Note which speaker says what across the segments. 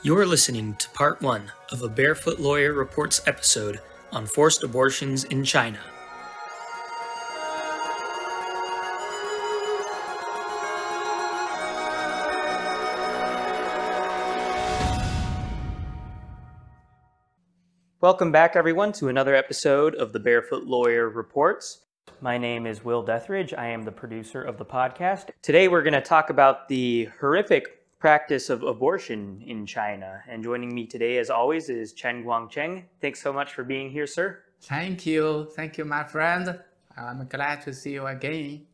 Speaker 1: You're listening to part one of a Barefoot Lawyer Reports episode on forced abortions in China. Welcome back, everyone, to another episode of the Barefoot Lawyer Reports. My name is Will Deathridge. I am the producer of the podcast. Today, we're going to talk about the horrific practice of abortion in China. And joining me today, as always, is Chen Guangcheng. Thanks so much for being here, sir.
Speaker 2: Thank you. Thank you, my friend. I'm glad to see you again.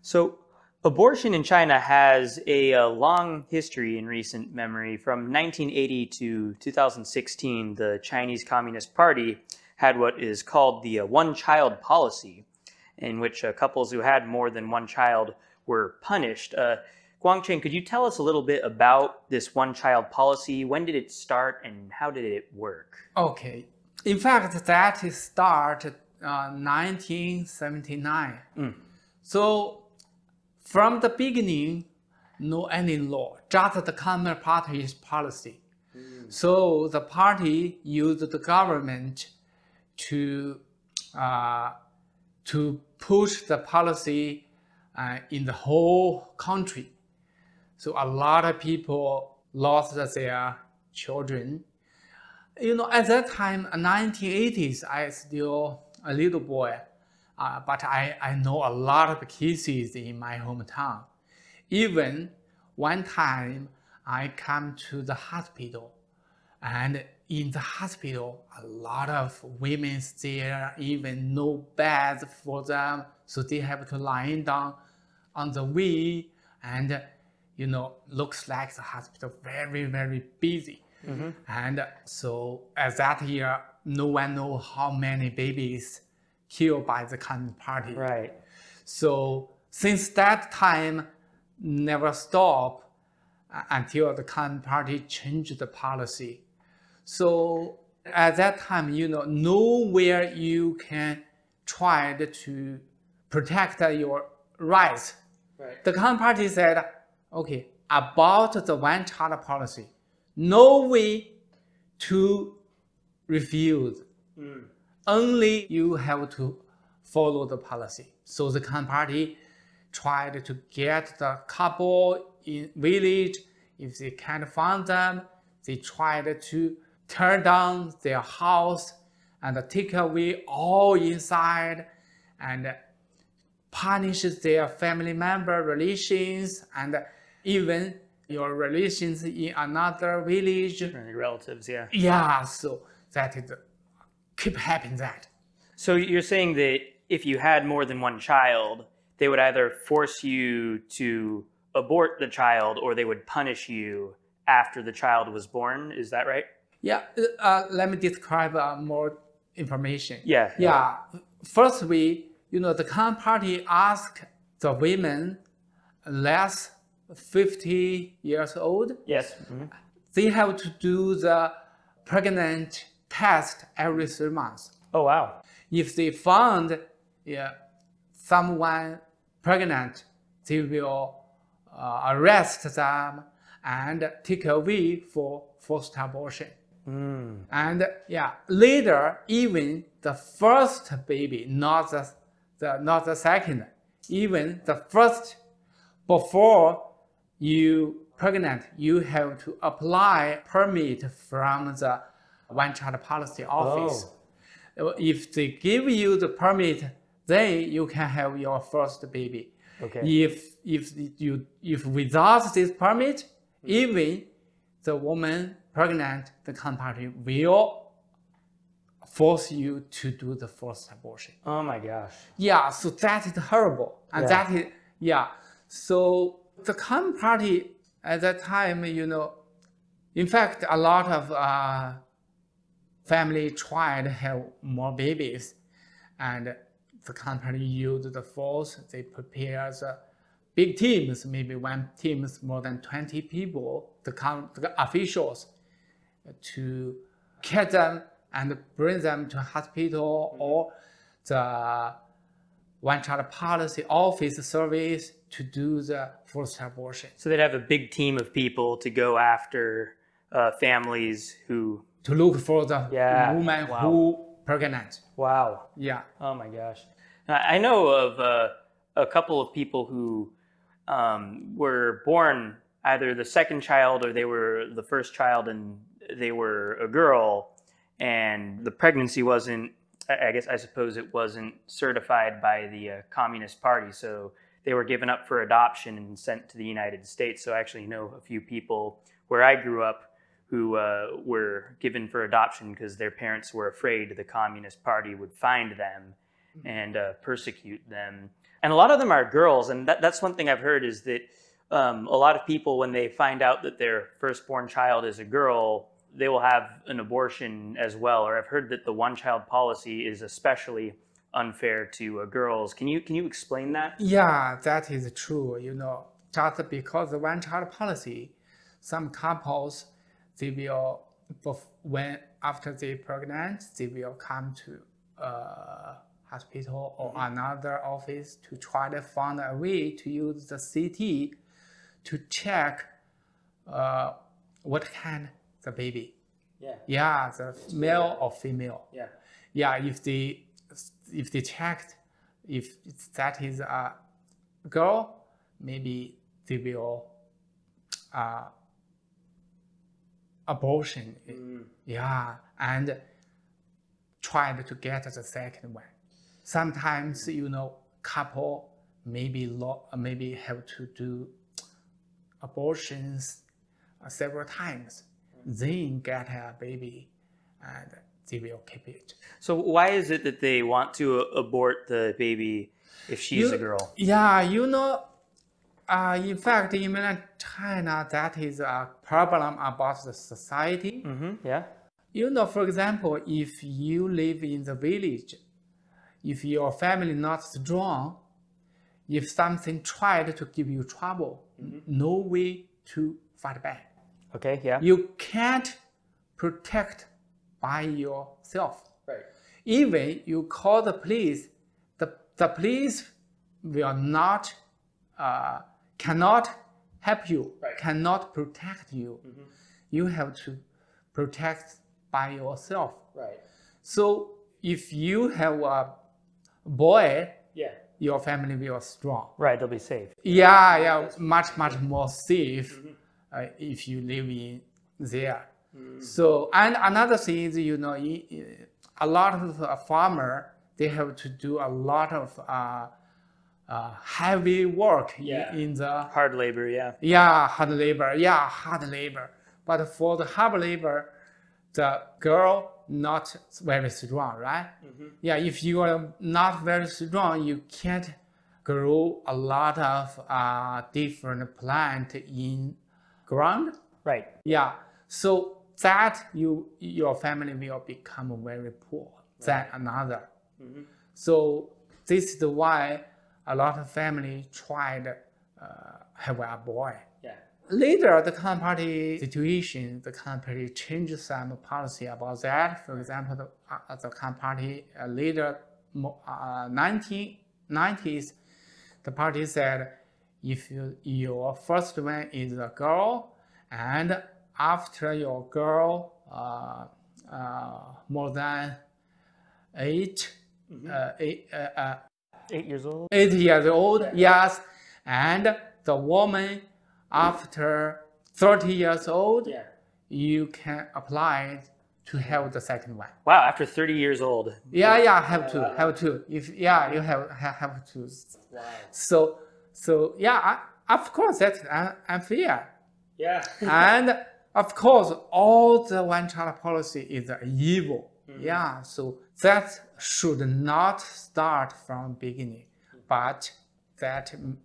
Speaker 1: So, abortion in China has a, a, long history in recent memory. From 1980 to 2016, the Chinese Communist Party had what is called the uh, one child policy, in which uh, couples who had more than one child were punished. Uh, Guangcheng, could you tell us a little bit about this one child policy? When did it start and how did it work?
Speaker 2: Okay. In fact, that started uh, 1979. Mm. So from the beginning, no any law, just the Communist Party's policy. Mm. So the party used the government to uh, to push the policy uh, in the whole country. So a lot of people lost their children. You know, at that time, 1980s, I still a little boy, uh, but I, I know a lot of cases in my hometown. Even one time, I come to the hospital, and in the hospital, a lot of women there, even no beds for them, so they have to lie down on the way and you know, looks like the hospital very, very busy. Mm-hmm. And so at that year, no one know how many babies killed by the Communist Party.
Speaker 1: Right.
Speaker 2: So since that time, never stop uh, until the Communist Party changed the policy. So at that time, you know, nowhere you can try to protect your rights. Right. The Communist Party said, okay, about the one child policy, no way to refuse. Mm. Only you have to follow the policy. So the Communist Party tried to get the couple in village. If they can't find them, they tried to tear down their house and take away all inside and punish their family member relations and even your relations in another village.
Speaker 1: Your relatives, yeah.
Speaker 2: Yeah, so that is keep happening that.
Speaker 1: So you're saying that if you had more than one child, they would either force you to abort the child or they would punish you after the child was born. Is that right?
Speaker 2: Yeah. Uh, let me describe uh, more information.
Speaker 1: Yeah.
Speaker 2: Yeah. First, we, you know, the Communist Party asked the women less 50 years old,
Speaker 1: yes, mm-hmm.
Speaker 2: they have to do the pregnant test every three months.
Speaker 1: Oh, wow.
Speaker 2: If they found yeah, someone pregnant, they will uh, arrest them and take away for forced abortion. Mm. And yeah, later, even the first baby, not the, the, not the second, even the first, before you pregnant, you have to apply permit from the one child policy office. Oh. If they give you the permit, then you can have your first baby. Okay. If if you if without this permit, mm-hmm. even the woman pregnant, the company will force you to do the forced abortion.
Speaker 1: Oh my gosh.
Speaker 2: Yeah, so that is horrible. And yeah. that is yeah. So the Communist Party at that time, you know, in fact, a lot of uh, family tried to have more babies, and the company used the force. They prepare the big teams, maybe one teams more than 20 people, the, the officials, to catch them and bring them to hospital or the one child policy office service to do the forced abortion.
Speaker 1: So they'd have a big team of people to go after uh, families who.
Speaker 2: To look for the
Speaker 1: Yeah,
Speaker 2: woman
Speaker 1: wow.
Speaker 2: who pregnant.
Speaker 1: Wow.
Speaker 2: Yeah.
Speaker 1: Oh my gosh. I I know of uh, a couple of people who um, were born either the second child or they were the first child and they were a girl and the pregnancy wasn't I I guess I suppose it wasn't certified by the uh, Communist Party so they were given up for adoption and sent to the United States so I actually know a few people where I grew up who uh, were given for adoption because their parents were afraid the Communist Party would find them and uh, persecute them. And a lot of them are girls, and that, that's one thing I've heard is that um, a lot of people, when they find out that their firstborn child is a girl, they will have an abortion as well. Or I've heard that the one-child policy is especially unfair to uh, girls. Can you can you explain that?
Speaker 2: Yeah, that is true. You know, just because the one child policy, some couples they will when after they pregnant they will come to uh, hospital or another office to try to find a way to use the CT to check uh, what kind the baby.
Speaker 1: Yeah,
Speaker 2: Yeah, the male or female.
Speaker 1: yeah,
Speaker 2: yeah, if they if they checked if that is a girl, maybe they will uh, abortion. Yeah, and tried to get the second one. Sometimes you know couple maybe lo- maybe have to do abortions uh, several times, then get a baby, and they will keep it.
Speaker 1: So why is it that they want to abort the baby if she's
Speaker 2: You-
Speaker 1: a girl?
Speaker 2: Yeah, you know, uh, in fact, in mainland China, that is a problem about the society.
Speaker 1: Mm-hmm. Yeah.
Speaker 2: You know, for example, if you live in the village, if your family not strong, if something tried to give you trouble, no way to fight back.
Speaker 1: Okay. Yeah.
Speaker 2: You can't protect by yourself.
Speaker 1: Right.
Speaker 2: even you call the police, the, the police will not, uh, cannot help you,
Speaker 1: Right.
Speaker 2: cannot protect you. You have to protect by yourself.
Speaker 1: Right.
Speaker 2: So if you have a boy,
Speaker 1: Yeah.
Speaker 2: your family will strong.
Speaker 1: Right. They'll be safe.
Speaker 2: Yeah, yeah, much much more safe uh, if you live in there. So and another thing is you know a lot of farmer they have to do a lot of uh, uh, heavy work
Speaker 1: Yeah.
Speaker 2: in the
Speaker 1: Hard labor. Yeah.
Speaker 2: yeah hard labor yeah hard labor. But for the hard labor, the girl not very strong, right? Yeah, if you are not very strong, you can't grow a lot of uh, different plant in ground.
Speaker 1: Right.
Speaker 2: Yeah, so that you your family will become very poor than another. So this is why a lot of family tried uh, have a boy.
Speaker 1: Yeah.
Speaker 2: Later, the Communist Party situation, the Communist Party changed some policy about that. For example, the, uh, the Communist Party uh, later, uh, 1990s, the party said, if you, your first one is a girl, and after your girl uh, uh, more than 8 uh, eight, uh, uh,
Speaker 1: Eight years old.
Speaker 2: eight years old, yes, and the woman after 30 years old,
Speaker 1: Yeah.
Speaker 2: you can apply to have the second one.
Speaker 1: Wow. After 30 years old.
Speaker 2: Yeah, yeah, have to, have to. If yeah, you have have, to.
Speaker 1: Wow.
Speaker 2: So so yeah, I, of course that's un- unfair,
Speaker 1: Yeah.
Speaker 2: and of course all the one child policy is evil. Yeah, so that should not start from beginning, but that mm,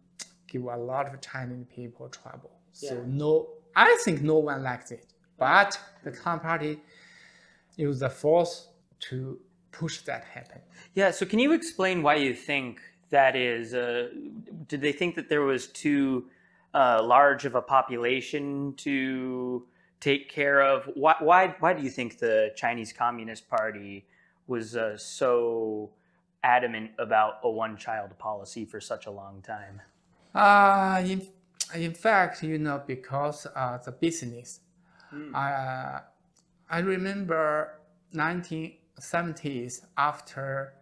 Speaker 2: give a lot of Chinese people trouble. So no, I think no one likes it, but the Communist Party use the force to push that happen.
Speaker 1: Yeah. So can you explain why you think that is? Uh, did they think that there was too uh, large of a population to take care of? Why? Why? Why do you think the Chinese Communist Party was uh, so adamant about a one-child policy for such a long time?
Speaker 2: Uh, in, in fact, you know, because uh, the business, Mm. I, I remember 1970s after,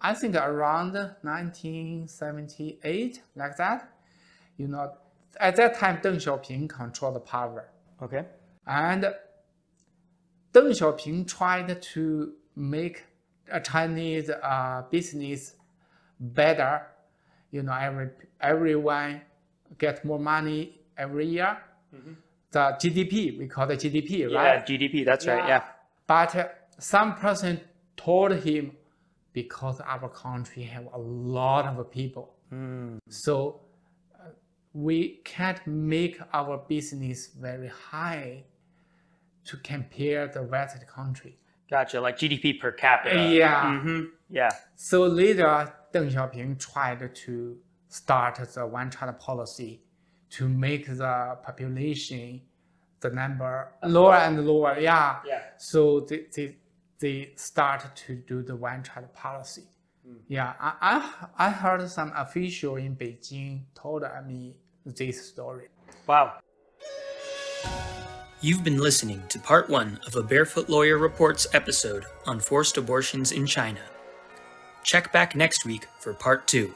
Speaker 2: I think around 1978, like that. You know, at that time, Deng Xiaoping controlled the power.
Speaker 1: Okay.
Speaker 2: And Deng Xiaoping tried to make a Chinese uh, business better. You know, every everyone get more money every year. Mm-hmm. The GDP, we call it GDP, right?
Speaker 1: Yeah, GDP. That's yeah. right. Yeah.
Speaker 2: But uh, some person told him because our country have a lot of people, mm. so we can't make our business very high to compare the Western country.
Speaker 1: Gotcha, like GDP per capita.
Speaker 2: Yeah.
Speaker 1: Mm-hmm. Yeah.
Speaker 2: So later, Deng Xiaoping tried to start the one-child policy to make the population, the number lower and lower. Yeah.
Speaker 1: Yeah.
Speaker 2: So they, they, they start to do the one-child policy. Mm. Yeah, I, I, I heard some official in Beijing told me this story.
Speaker 1: Wow. You've been listening to part one of a Barefoot Lawyer Reports episode on forced abortions in China. Check back next week for part two.